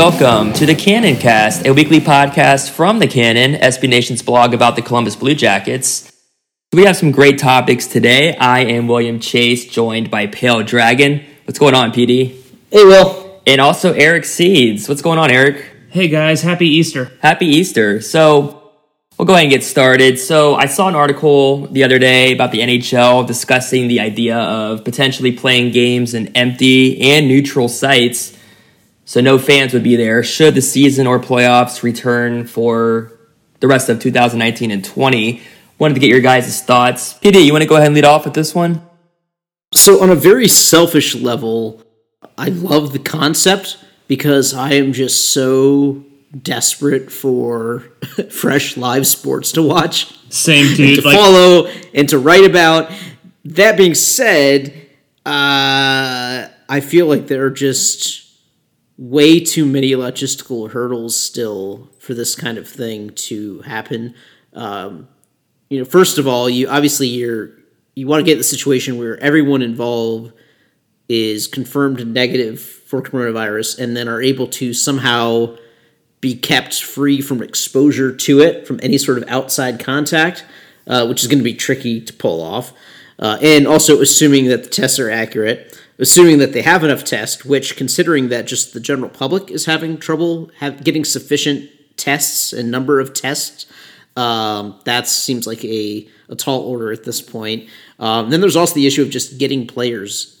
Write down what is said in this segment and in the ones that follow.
Welcome to the Cannon Cast, a weekly podcast from the Cannon, SB Nation's blog about the Columbus Blue Jackets. We have some great topics today. I am William Chase, joined by Pale Dragon. What's going on, PD? Hey, Will. And also Eric Seeds. What's going on, Eric? Hey guys, happy Easter. Happy Easter. So, we'll go ahead and get started. So, I saw an article the other day about the NHL discussing the idea of potentially playing games in empty and neutral sites. So, no fans would be there should the season or playoffs return for the rest of 2019 and 20. Wanted to get your guys' thoughts. PD, you want to go ahead and lead off with this one? So, on a very selfish level, I love the concept because I am just so desperate for fresh live sports to watch, Same and dude. to Like, follow, and to write about. That being said, uh, I feel like they're just way too many logistical hurdles still for this kind of thing to happen. Um, you know, first of all, you obviously you're you want to get the situation where everyone involved is confirmed negative for coronavirus and then are able to somehow be kept free from exposure to it from any sort of outside contact, uh, which is going to be tricky to pull off. Uh, and also assuming that the tests are accurate, assuming that they have enough tests, which considering that just the general public is having trouble have, getting sufficient tests and number of tests, um, that seems like a, a tall order at this point. Um, then there's also the issue of just getting players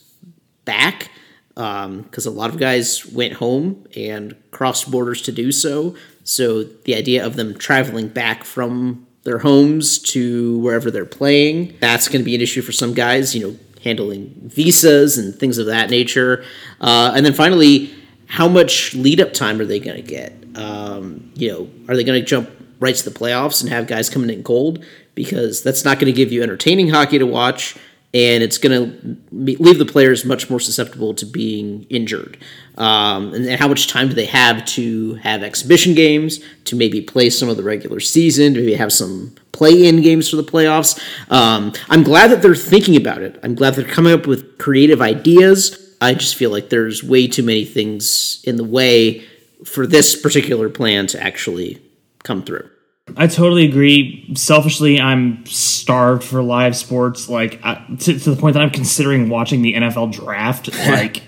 back because a lot of guys went home and crossed borders to do so. So the idea of them traveling back from their homes to wherever they're playing, that's going to be an issue for some guys, you know, handling visas and things of that nature. Uh, and then finally, how much lead up time are they going to get? Um, you know, are they going to jump right to the playoffs and have guys coming in cold? Because that's not going to give you entertaining hockey to watch and it's going to leave the players much more susceptible to being injured. Um, and, and how much time do they have to have exhibition games, to maybe play some of the regular season, to maybe have some play-in games for the playoffs? Um, I'm glad that they're thinking about it. I'm glad they're coming up with creative ideas. I just feel like there's way too many things in the way for this particular plan to actually come through. I totally agree. Selfishly, I'm starved for live sports. Like I, to, to the point that I'm considering watching the NFL draft. Like,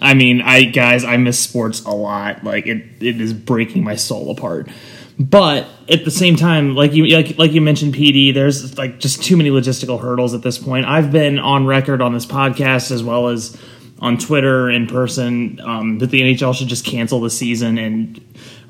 I mean, I guys, I miss sports a lot. Like it, it is breaking my soul apart. But at the same time, like you like like you mentioned, PD, there's like just too many logistical hurdles at this point. I've been on record on this podcast as well as on Twitter in person um, that the NHL should just cancel the season and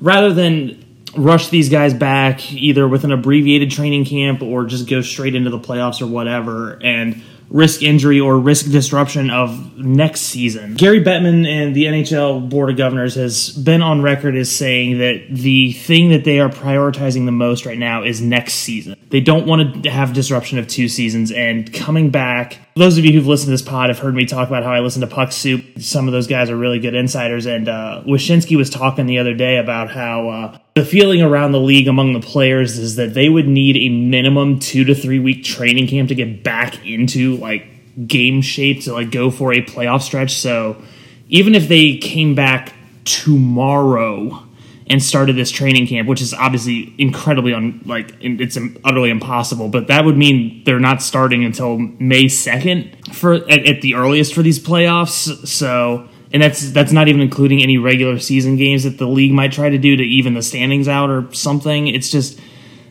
rather than rush these guys back either with an abbreviated training camp or just go straight into the playoffs or whatever and risk injury or risk disruption of next season. Gary Bettman and the NHL Board of Governors has been on record as saying that the thing that they are prioritizing the most right now is next season. They don't want to have disruption of two seasons and coming back. Those of you who've listened to this pod have heard me talk about how I listen to Puck Soup. Some of those guys are really good insiders and uh Wyshynski was talking the other day about how uh the feeling around the league among the players is that they would need a minimum two to three week training camp to get back into like game shape to like go for a playoff stretch. So even if they came back tomorrow and started this training camp, which is obviously incredibly un, like it's utterly impossible, but that would mean they're not starting until May second for at, at the earliest for these playoffs. So and that's that's not even including any regular season games that the league might try to do to even the standings out or something. It's just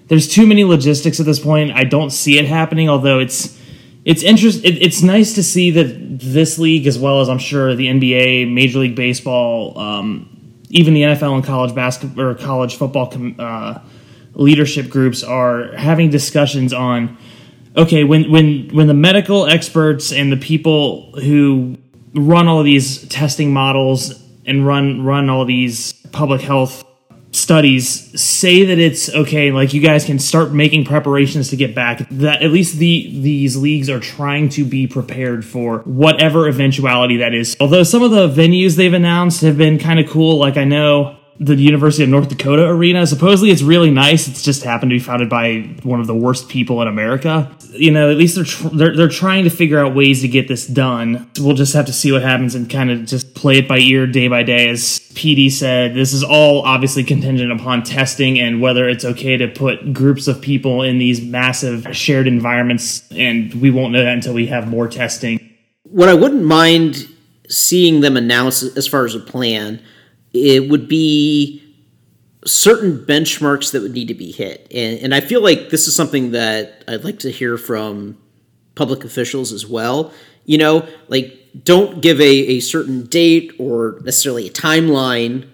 there's too many logistics at this point. I don't see it happening. Although it's it's interest. It, it's nice to see that this league, as well as I'm sure the NBA, Major League Baseball, um, even the NFL and college basketball or college football uh, leadership groups are having discussions on. Okay, when when when the medical experts and the people who run all these testing models and run run all these public health studies say that it's okay like you guys can start making preparations to get back that at least the these leagues are trying to be prepared for whatever eventuality that is. Although some of the venues they've announced have been kind of cool like i know the University of North Dakota arena. Supposedly it's really nice. It's just happened to be founded by one of the worst people in America. You know, at least they're tr- they're, they're trying to figure out ways to get this done. We'll just have to see what happens and kind of just play it by ear day by day. As PD said, this is all obviously contingent upon testing and whether it's okay to put groups of people in these massive shared environments. And we won't know that until we have more testing. What I wouldn't mind seeing them announce as far as a plan it would be certain benchmarks that would need to be hit. And, and I feel like this is something that I'd like to hear from public officials as well. You know, like don't give a, a certain date or necessarily a timeline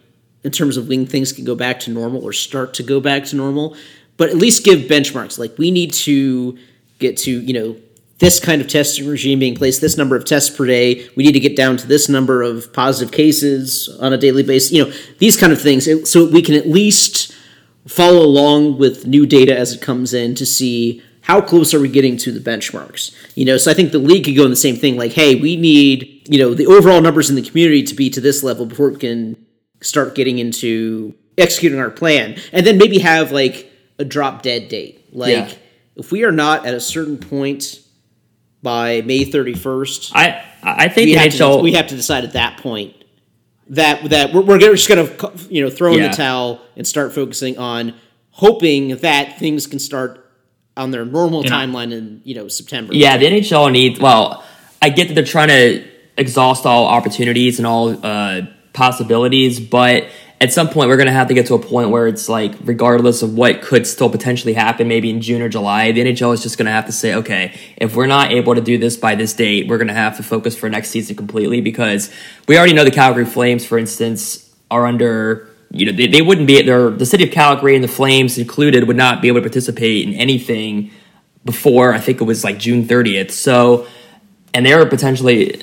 in terms of when things can go back to normal or start to go back to normal, but at least give benchmarks. Like we need to get to, you know, this kind of testing regime being placed, this number of tests per day. We need to get down to this number of positive cases on a daily basis. You know, these kind of things, so we can at least follow along with new data as it comes in to see how close are we getting to the benchmarks. You know, so I think the league could go in the same thing. Like, hey, we need you know the overall numbers in the community to be to this level before we can start getting into executing our plan, and then maybe have like a drop dead date. Like, yeah. if we are not at a certain point by May 31st. I I think we NHL have to, we have to decide at that point that that we're, we're just going to you know throw in yeah. the towel and start focusing on hoping that things can start on their normal timeline in you know September. Yeah, the NHL needs. Well, I get that they're trying to exhaust all opportunities and all uh, possibilities, but at some point we're going to have to get to a point where it's like regardless of what could still potentially happen maybe in june or july the nhl is just going to have to say okay if we're not able to do this by this date we're going to have to focus for next season completely because we already know the calgary flames for instance are under you know they, they wouldn't be there the city of calgary and the flames included would not be able to participate in anything before i think it was like june 30th so and they were potentially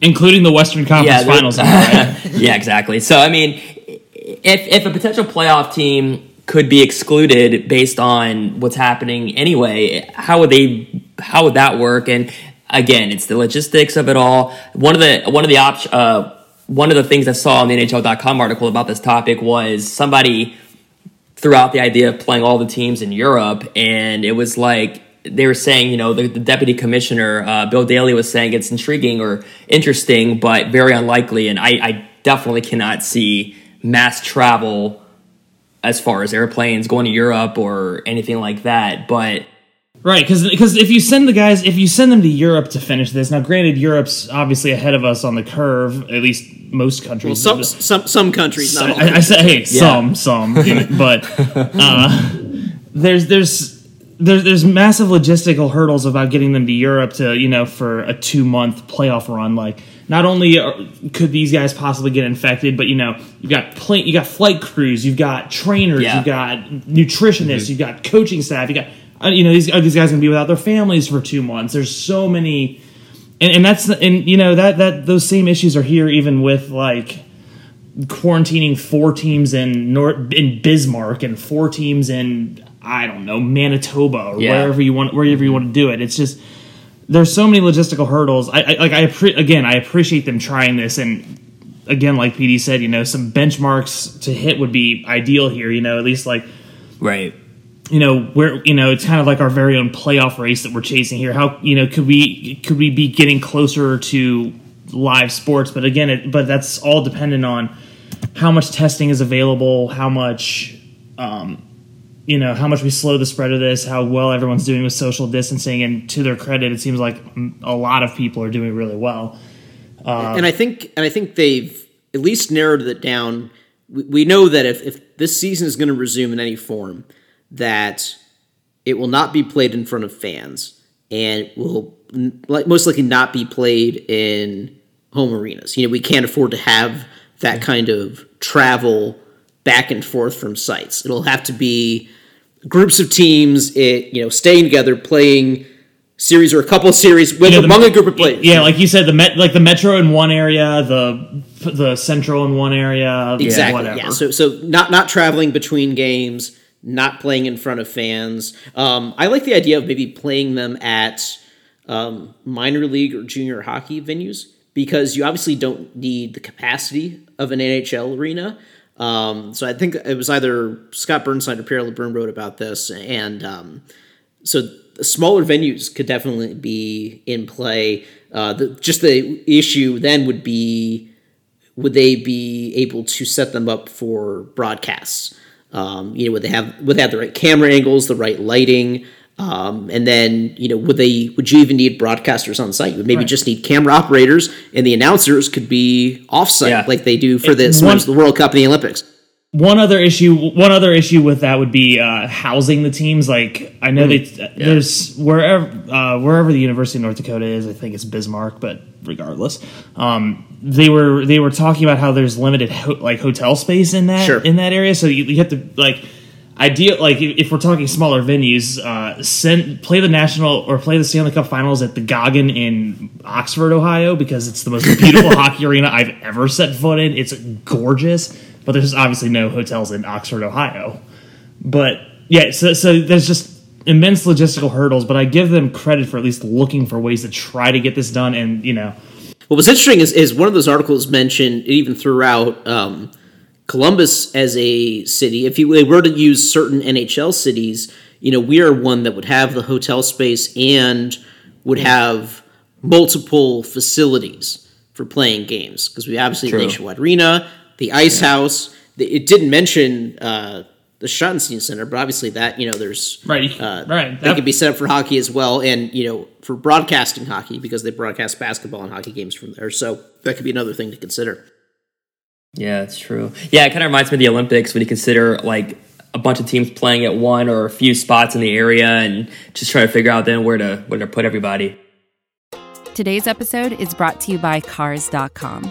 including the Western Conference yeah, Finals. Right? yeah, exactly. So I mean, if if a potential playoff team could be excluded based on what's happening anyway, how would they? How would that work? And again, it's the logistics of it all. One of the one of the op- uh, one of the things I saw in the NHL.com article about this topic was somebody threw out the idea of playing all the teams in Europe, and it was like they were saying, you know, the, the deputy commissioner uh, Bill Daly was saying it's intriguing or interesting, but very unlikely, and I, I definitely cannot see mass travel as far as airplanes going to Europe or anything like that. But right, because because if you send the guys, if you send them to Europe to finish this, now granted, Europe's obviously ahead of us on the curve. At least most countries. Well, some some some countries. Not all I, I say, hey, yeah. some some, but uh, there's there's there's there's massive logistical hurdles about getting them to Europe to you know for a two month playoff run. Like not only are, could these guys possibly get infected, but you know you've got plane, you got flight crews, you've got trainers, yeah. you've got nutritionists, mm-hmm. you've got coaching staff, you got uh, you know these are these guys gonna be without their families for two months. There's so many, and, and that's and you know that that those same issues are here even with like quarantining four teams in North in Bismarck and four teams in I don't know Manitoba or yeah. wherever you want wherever you want to do it. It's just there's so many logistical hurdles. I, I like I again I appreciate them trying this and again like PD said, you know, some benchmarks to hit would be ideal here. You know, at least like right. you know where you know it's kind of like our very own playoff race that we're chasing here. How you know could we could we be getting closer to live sports? But again, it, but that's all dependent on how much testing is available, how much um, you know how much we slow the spread of this, how well everyone's doing with social distancing. And to their credit, it seems like a lot of people are doing really well. Uh, and I think and I think they've at least narrowed it down. We, we know that if, if this season is going to resume in any form, that it will not be played in front of fans and will most likely not be played in home arenas. You know, we can't afford to have that kind of travel back and forth from sites. It'll have to be groups of teams, it, you know, staying together, playing series or a couple of series with the- among a group of players. Yeah, like you said, the met like the metro in one area, the the central in one area, Exactly. whatever. Yeah. So so not not traveling between games, not playing in front of fans. Um, I like the idea of maybe playing them at um, minor league or junior hockey venues because you obviously don't need the capacity of an NHL arena. Um, so I think it was either Scott Burnside or Pierre LeBrun wrote about this, and um, so smaller venues could definitely be in play. Uh, the, just the issue then would be would they be able to set them up for broadcasts? Um, you know, would they have would they have the right camera angles, the right lighting, um, and then you know, would they would you even need broadcasters on site? You would maybe Right. just need camera operators, and the announcers could be offsite Yeah. like they do for the one- the World Cup and the Olympics. One other issue, one other issue with that would be uh, housing the teams. Like I know they there's wherever uh, wherever the University of North Dakota is, I think it's Bismarck, but regardless, um, they were they were talking about how there's limited ho- like hotel space in that Sure. in that area, so you, you have to like. Ideal, like if if we're talking smaller venues, uh, send play the national or play the Stanley Cup Finals at the Goggin in Oxford, Ohio, because it's the most beautiful hockey arena I've ever set foot in. It's gorgeous, but there's obviously no hotels in Oxford, Ohio. But yeah, so so there's just immense logistical hurdles. But I give them credit for at least looking for ways to try to get this done. And you know, What was interesting is, is one of those articles mentioned even throughout um, Columbus as a city. If you they were to use certain NHL cities, you know, we are one that would have the hotel space and would have multiple facilities for playing games because we obviously have True. Nationwide Arena, the Ice House. The, it didn't mention uh, the Schottenstein Center, but obviously that you know there's right, uh, right, that that- could be set up for hockey as well, and you know for broadcasting hockey because they broadcast basketball and hockey games from there. So that could be another thing to consider. Yeah, it's true. Yeah, it kind of reminds me of the Olympics when you consider like a bunch of teams playing at one or a few spots in the area and just try to figure out then where to where to put everybody. Today's episode is brought to you by Cars.com.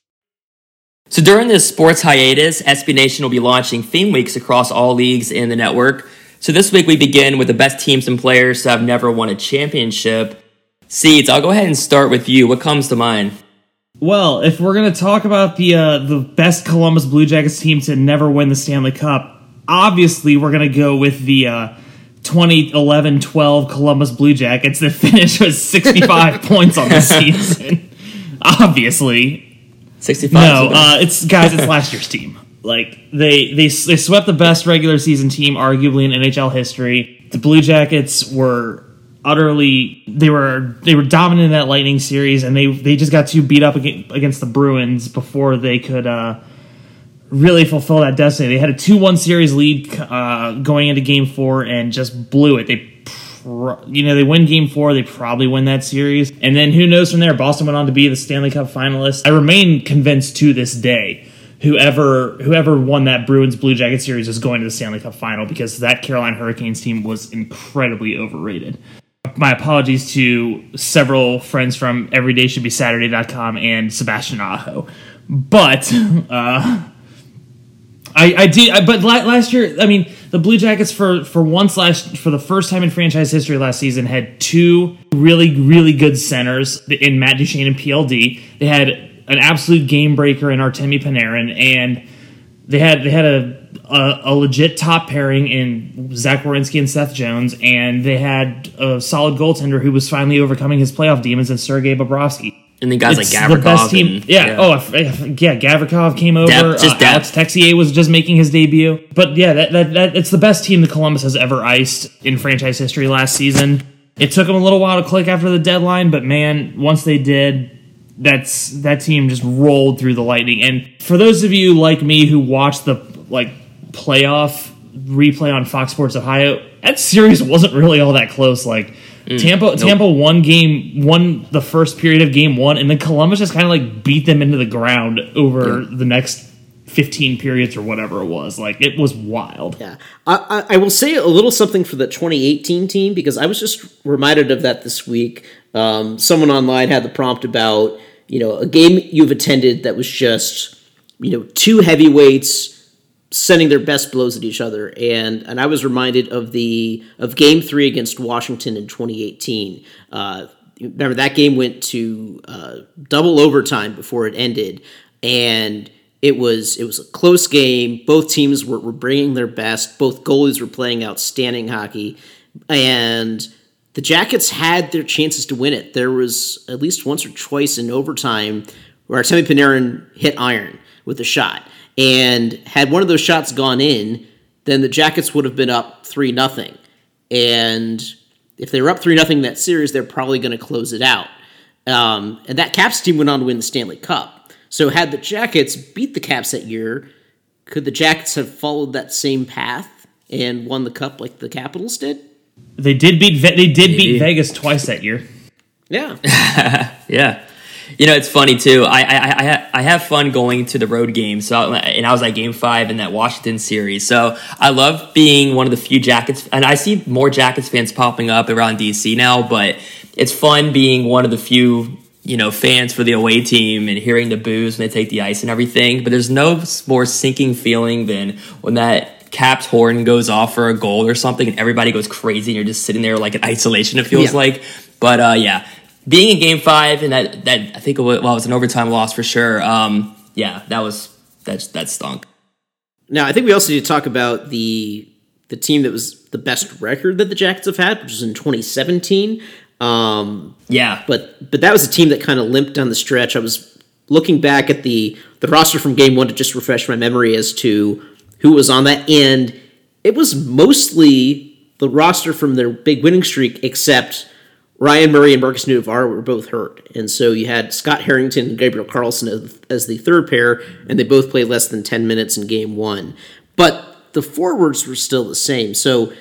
So during this sports hiatus, SB Nation will be launching theme weeks across all leagues in the network. So this week we begin with the best teams and players to have never won a championship. Seeds, I'll go ahead and start with you. What comes to mind? Well, if we're gonna talk about the uh, the best Columbus Blue Jackets team to never win the Stanley Cup, obviously we're gonna go with the uh, 2011-12 Columbus Blue Jackets that finished with 65 points on the season. Obviously, 65. no, uh, it's guys. It's last year's team. Like they they they swept the best regular season team, arguably in NHL history. The Blue Jackets were utterly they were they were dominant in that Lightning series, and they they just got too beat up against the Bruins before they could uh, really fulfill that destiny. They had a two one series lead uh, going into Game Four and just blew it. They pro- you know, they win game four, they probably win that series. And then who knows from there? Boston went on to be the Stanley Cup finalist. I remain convinced to this day whoever whoever won that Bruins Blue Jacket series is going to the Stanley Cup final because that Carolina Hurricanes team was incredibly overrated. My apologies to several friends from everydayshouldbesaturday.com and Sebastian Aho. But uh I, I did, but last year, I mean, the Blue Jackets for for once last for the first time in franchise history last season had two really really good centers in Matt Duchene and PLD. They had an absolute game breaker in Artemi Panarin, and they had they had a a, a legit top pairing in Zach Werenski and Seth Jones, and they had a solid goaltender who was finally overcoming his playoff demons in Sergei Bobrovsky. And then guys It's like Gavrikov. the best team. and- yeah. Oh, I f- yeah. Gavrikov came over. Depth, just uh, Alex. Texier was just making his debut. But yeah, that, that that it's the best team that Columbus has ever iced in franchise history last season. It took them a little while to click after the deadline, but man, once they did, that's that team just rolled through the Lightning. And for those of you like me who watched the like playoff replay on Fox Sports Ohio, that series wasn't really all that close. Like Tampa, Tampa won game won the first period of game one, and then Columbus just kind of like beat them into the ground over the next fifteen periods or whatever it was. Like it was wild. Yeah, I, I, I will say a little something for the 2018 team because I was just reminded of that this week. Um, someone online had the prompt about you know a game you've attended that was just you know two heavyweights sending their best blows at each other. And and I was reminded of the of game 3 against Washington in 2018 uh remember that game went to uh, double overtime before it ended. And it was it was a close game. Both teams were, were bringing their best. Both goalies were playing outstanding hockey. And the Jackets had their chances to win it. There was at least once or twice in overtime where Artemi Panarin hit iron with a shot. And had one of those shots gone in, then the Jackets would have been up 3 nothing. And if they were up 3 nothing that series, they're probably going to close it out. Um, and that Caps team went on to win the Stanley Cup. So had the Jackets beat the Caps that year, could the Jackets have followed that same path and won the cup like the Capitals did? They did beat Ve- they did Maybe. beat Vegas twice that year. Yeah. Yeah. You know, it's funny too. I, I I I have fun going to the road games. So and I was at Game Five in that Washington series. So I love being one of the few Jackets, and I see more Jackets fans popping up around DC now. But it's fun being one of the few you know fans for the away team and hearing the boos when they take the ice and everything. But there's no more sinking feeling than when that Caps horn goes off for a goal or something, and everybody goes crazy, and you're just sitting there like in isolation. It feels Yeah. like. But uh, yeah, being in Game Five and that that I think it was, well, it was an overtime loss for sure. Um, yeah, that was that that stunk. Now, I think we also need to talk about the the team that was the best record that the Jackets have had, which was in 2017. Um, Yeah, but but that was a team that kind of limped down the stretch. I was looking back at the the roster from Game One to just refresh my memory as to who was on that, and it was mostly the roster from their big winning streak, except Ryan Murray and Marcus Nuvar were both hurt, and so you had Scott Harrington and Gabriel Carlsson as, as the third pair, and they both played less than ten minutes in Game One. But the forwards were still the same. So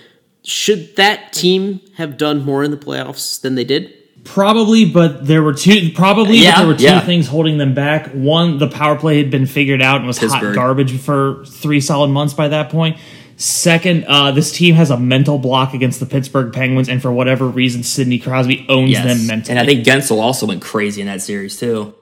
should that team have done more in the playoffs than they did? Probably, but there were two. Probably, Yeah, but there were two yeah. things holding them back. One, the power play had been figured out and was hot garbage for three solid months by that point. Second, uh, this team has a mental block against the Pittsburgh Penguins, and for whatever reason, Sidney Crosby owns yes. them mentally. and I think Guentzel also went crazy in that series too.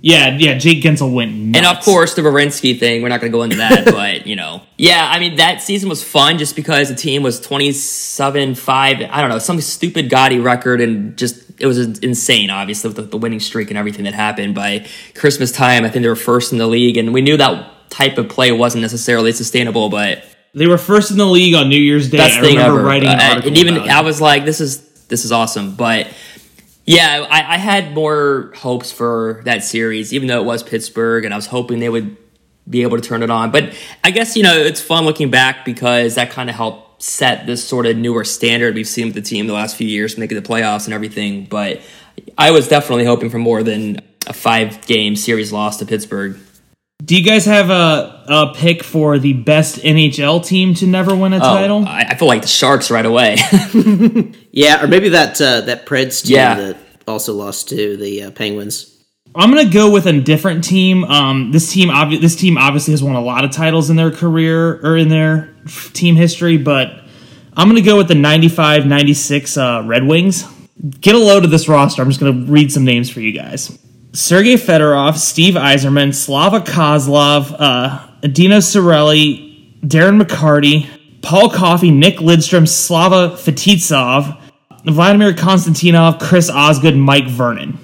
yeah, yeah, Jake Guentzel went nuts. And of course, the Werenski thing. We're not going to go into that, but you know, yeah. I mean, that season was fun just because the team was twenty-seven five. I don't know, some stupid gaudy record, and just it was insane. Obviously, with the, the winning streak and everything that happened by Christmas time, I think they were first in the league, and we knew that type of play wasn't necessarily sustainable. But They were first in the league on New Year's Day. best I thing remember ever. writing an Uh, and even. I was like, this is this is awesome. But yeah, I, I had more hopes for that series, even though it was Pittsburgh, and I was hoping they would be able to turn it on. But I guess you know it's fun looking back because that kind of helped set this sort of newer standard we've seen with the team the last few years, making the playoffs and everything. But I was definitely hoping for more than a five game series loss to Pittsburgh. Do you guys have a, a pick for the best NHL team to never win a Oh, title? I, I feel like the Sharks right away. Yeah, or maybe that uh, that Preds team Yeah. that also lost to the uh, Penguins. I'm gonna go with a different team. Um, this team, obvi- this team obviously has won a lot of titles in their career or in their f- team history, but I'm gonna go with the 95-96 uh, Red Wings. Get a load of this roster. I'm just gonna read some names for you guys: Sergei Fedorov, Steve Yzerman, Slava Kozlov, uh, Dino Ciccarelli, Darren McCarty, Paul Coffey, Nick Lidstrom, Slava Fetisov, Vladimir Konstantinov, Chris Osgood, Mike Vernon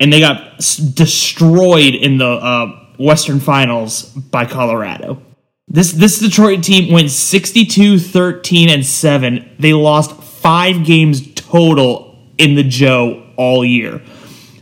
and they got s- destroyed in the uh, Western Finals by Colorado. This this Detroit team went 62 13 and 7. They lost 5 games total in the Joe all year.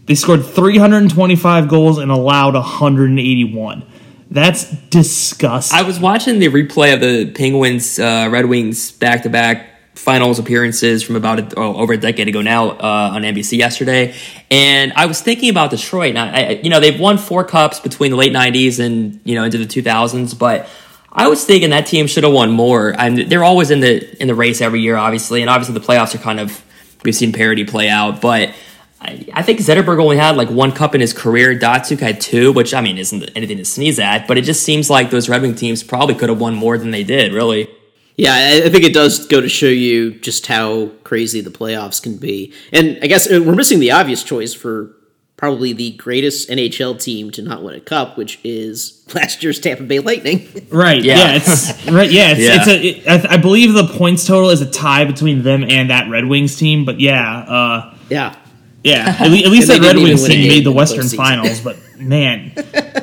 They scored 325 goals and allowed 181. That's disgusting. I was watching the replay of the Penguins uh, Red Wings back to back finals appearances from about a, oh, over a decade ago now uh, on NBC yesterday, and I was thinking about Detroit. Now, I, you know, they've won four cups between the late '90s and you know into the 2000s, but I was thinking that team should have won more. And they're always in the in the race every year, obviously, and obviously the playoffs are kind of we've seen parity play out, but. I I think Zetterberg only had like one cup in his career. Datsyuk had two, which I mean isn't anything to sneeze at, but it just seems like those Red Wing teams probably could have won more than they did. Really, Yeah, I I think it does go to show you just how crazy the playoffs can be. And I guess uh, we're missing the obvious choice for probably the greatest NHL team to not win a cup, which is last year's Tampa Bay Lightning. Right. Yeah. Yeah. it's right. Yeah. It's, Yeah. it's a. It, I, I believe the points total is a tie between them and that Red Wings team. But yeah. Uh, yeah. Yeah. At, le- at least that Red Wings win team made the in the Western. Finals. But man,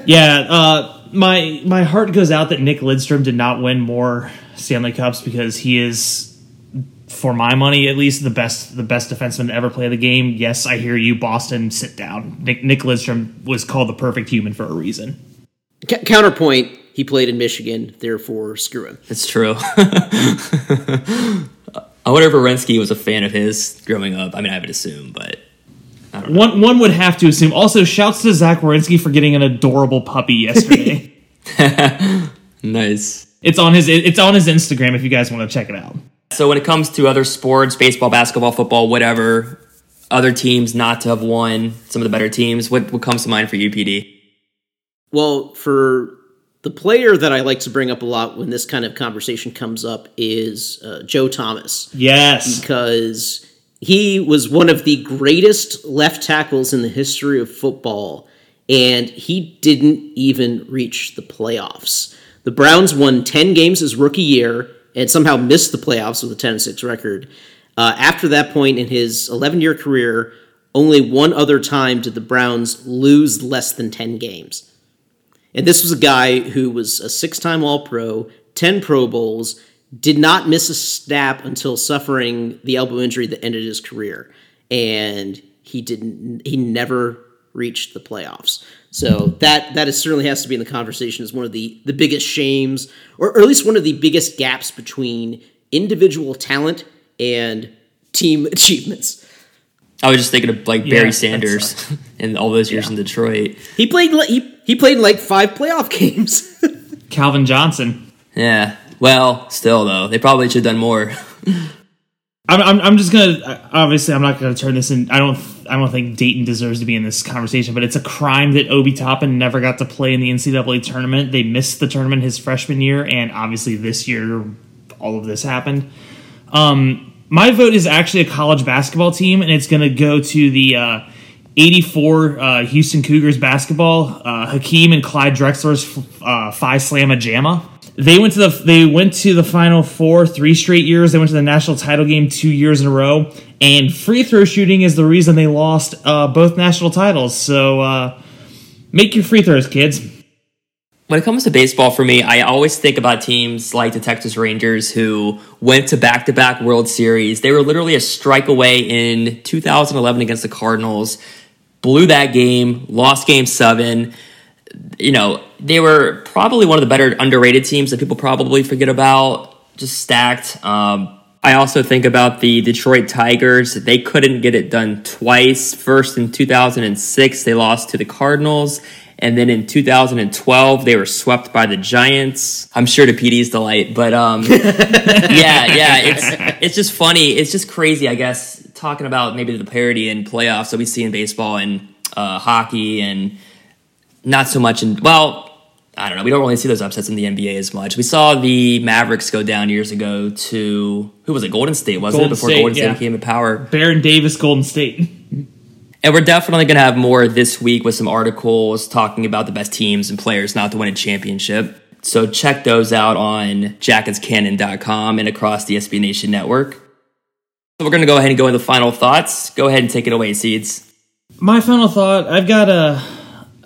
yeah. Uh, my my heart goes out that Nick Lidstrom did not win more Stanley Cups because he is. For my money, at least the best the best defenseman to ever play the game. Yes, I hear you, Boston. Sit down. Nick, Nick Lidstrom was called the perfect human for a reason. C- counterpoint, he played in Michigan, therefore screw him. it's true. I wonder if Werenski was a fan of his growing up. I mean, I would assume, but One one would have to assume. Also, shouts to Zach Werenski for getting an adorable puppy yesterday. nice. it's on his it's on his Instagram if you guys want to check it out. So when it comes to other sports, baseball, basketball, football, whatever, other teams not to have won, some of the better teams, what what comes to mind for you, PD? Well, for the player that I like to bring up a lot when this kind of conversation comes up is uh, Joe Thomas. Yes. because he was one of the greatest left tackles in the history of football, and he didn't even reach the playoffs. The Browns won 10 games his rookie year and somehow missed the playoffs with a 10 6 record. Uh, after that point in his 11 year career, only one other time did the Browns lose less than 10 games. And this was a guy who was a six time All Pro, 10 Pro Bowls, did not miss a snap until suffering the elbow injury that ended his career. And he didn't, he never reached the playoffs. So that that is, certainly has to be in the conversation as one of the, the biggest shames, or, or at least one of the biggest gaps between individual talent and team achievements. I was just thinking of like Barry that Sanders and all those years in Detroit. He played li- he, he played like five playoff games. Calvin Johnson. Yeah. Well, still though, they probably should have done more. I'm, I'm, I'm just gonna obviously I'm not gonna turn this in. I don't I don't think Dayton deserves to be in this conversation, but it's a crime that Obi Toppin never got to play in the NCAA tournament. They missed the tournament his freshman year, and obviously this year all of this happened. Um, my vote is actually a college basketball team, and it's gonna go to the uh, 84 uh, Houston Cougars basketball. Uh, Hakeem and Clyde Drexler's uh, Phi Slamma Jamma. They went to the they went to the Final Four three straight years. They went to the national title game two years in a row. And free throw shooting is the reason they lost uh, both national titles. So uh, make your free throws, kids. When it comes to baseball for me, I always think about teams like the Texas Rangers who went to back to back World Series. They were literally a strike away in 2011 against the Cardinals, blew that game, lost game seven. You know, they were probably one of the better underrated teams that people probably forget about, just stacked. Um, I also think about the Detroit Tigers. They couldn't get it done twice. First in 2006, they lost to the Cardinals. And then in 2012, they were swept by the Giants. I'm sure to PD's delight, but um, yeah, yeah, it's it's just funny. It's just crazy, I guess, talking about maybe the parity in playoffs that we see in baseball and uh, hockey, and not so much in well, I don't know. We don't really see those upsets in the NBA as much. We saw the Mavericks go down years ago to who was it? Golden State, wasn't Golden it? Before State, Golden State yeah. came to power. Baron Davis, Golden State. And we're definitely going to have more this week with some articles talking about the best teams and players not to win a championship. So check those out on jacketscannon.com and across the SB Nation network. So we're going to go ahead and go into final thoughts. Go ahead and take it away, Seeds. My final thought: I've got a,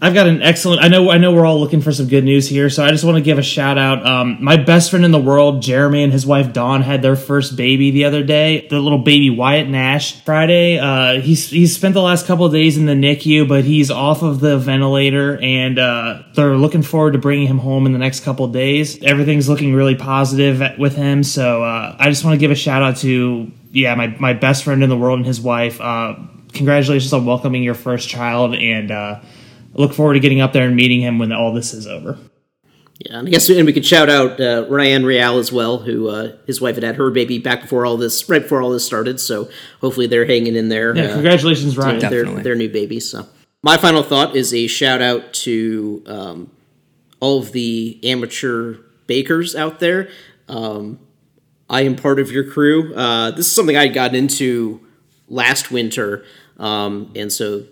I've got an excellent. I know, I know, we're all looking for some good news here, so I just want to give a shout out. Um, my best friend in the world, Jeremy, and his wife Dawn had their first baby the other day. The little baby Wyatt Nash. Friday, uh, he's he's spent the last couple of days in the NICU, but he's off of the ventilator, and uh, they're looking forward to bringing him home in the next couple of days. Everything's looking really positive with him, so uh, I just want to give a shout out to yeah my my best friend in the world and his wife. Uh, congratulations on welcoming your first child and uh, look forward to getting up there and meeting him when all this is over. Yeah, and I guess and we could shout out uh, Ryan Real as well, who uh, his wife had had her baby back before all this, right before all this started. So hopefully they're hanging in there. Yeah, uh, congratulations, Ryan. their, their new baby. So my final thought is a shout out to um, all of the amateur bakers out there. Um, I am part of your crew. Uh, this is something I got into last winter, um, and so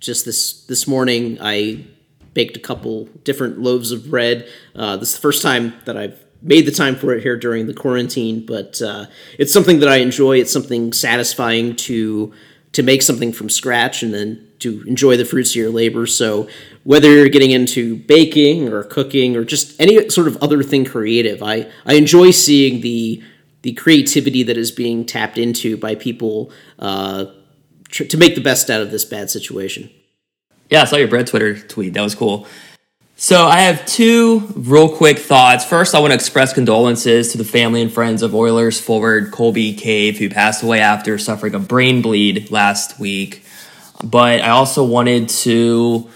just this this morning I baked a couple different loaves of bread. Uh, this is the first time that I've made the time for it here during the quarantine, but uh, it's something that I enjoy. It's something satisfying to to make something from scratch and then to enjoy the fruits of your labor. So whether you're getting into baking or cooking or just any sort of other thing creative, I I enjoy seeing the the creativity that is being tapped into by people uh, tr- to make the best out of this bad situation. Yeah, I saw your bread Twitter tweet. That was cool. So I have two real quick thoughts. First, I want to express condolences to the family and friends of Oilers forward Colby Cave, who passed away after suffering a brain bleed last week. But I also wanted to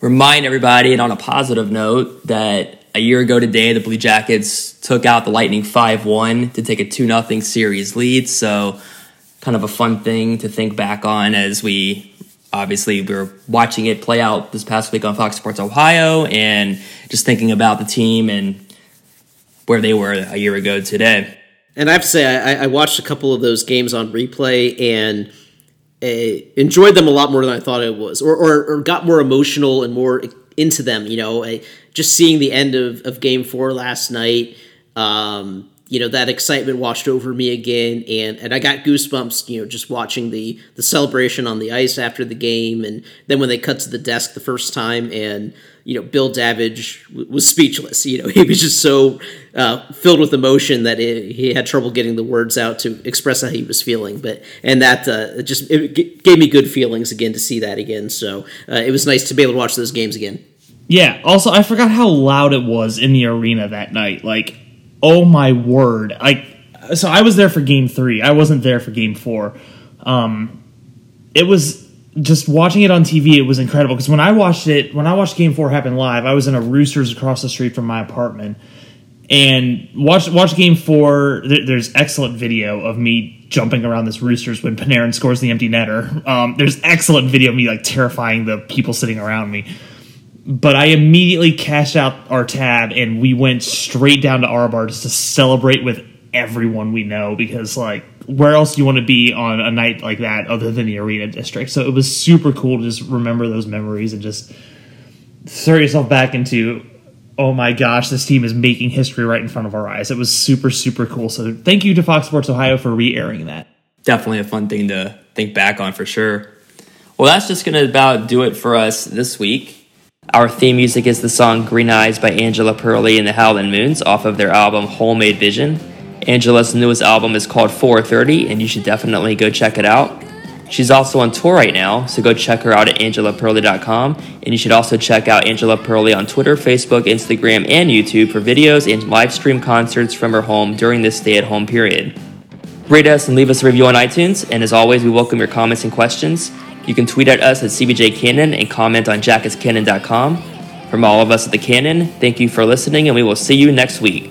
remind everybody, and on a positive note, that a year ago today, the Blue Jackets took out the Lightning 5 1 to take a 2 0 series lead. So, kind of a fun thing to think back on as we obviously we were watching it play out this past week on Fox Sports Ohio and just thinking about the team and where they were a year ago today. And I have to say, I, I watched a couple of those games on replay and uh, enjoyed them a lot more than I thought it was, or, or, or got more emotional and more into them. You know, I, just seeing the end of, of Game Four last night, um, you know, that excitement washed over me again, and, and I got goosebumps. You know, just watching the the celebration on the ice after the game, and then when they cut to the desk the first time, and you know, Bill Davidge w- was speechless. You know, he was just so uh, filled with emotion that it, he had trouble getting the words out to express how he was feeling. But and that uh, just it g- gave me good feelings again to see that again. So uh, it was nice to be able to watch those games again. Yeah. Also, I forgot how loud it was in the arena that night. Like, oh my word! Like, so I was there for Game Three. I wasn't there for Game Four. Um, it was just watching it on TV. It was incredible because when I watched it, when I watched Game Four happen live, I was in a Roosters across the street from my apartment and watch watch Game Four. There, there's excellent video of me jumping around this Roosters when Panarin scores the empty netter. Um, there's excellent video of me like terrifying the people sitting around me but I immediately cashed out our tab and we went straight down to our bar just to celebrate with everyone we know because like where else do you want to be on a night like that other than the arena district so it was super cool to just remember those memories and just throw yourself back into oh my gosh this team is making history right in front of our eyes it was super super cool so thank you to fox sports ohio for re-airing that Definitely a fun thing to think back on for sure. Well, that's just going to about do it for us this week. Our theme music is the song Green Eyes by Angela Perley and the Howlin' Moons off of their album Homemade Vision. Angela's newest album is called 430, and you should definitely go check it out. She's also on tour right now, so go check her out at angelaperley.com. And you should also check out Angela Perley on Twitter, Facebook, Instagram, and YouTube for videos and live stream concerts from her home during this stay at home period. Rate us and leave us a review on iTunes, and as always, we welcome your comments and questions. You can tweet at us at CBJ Cannon and comment on jacketscannon.com. From all of us at the Cannon, thank you for listening, and we will see you next week.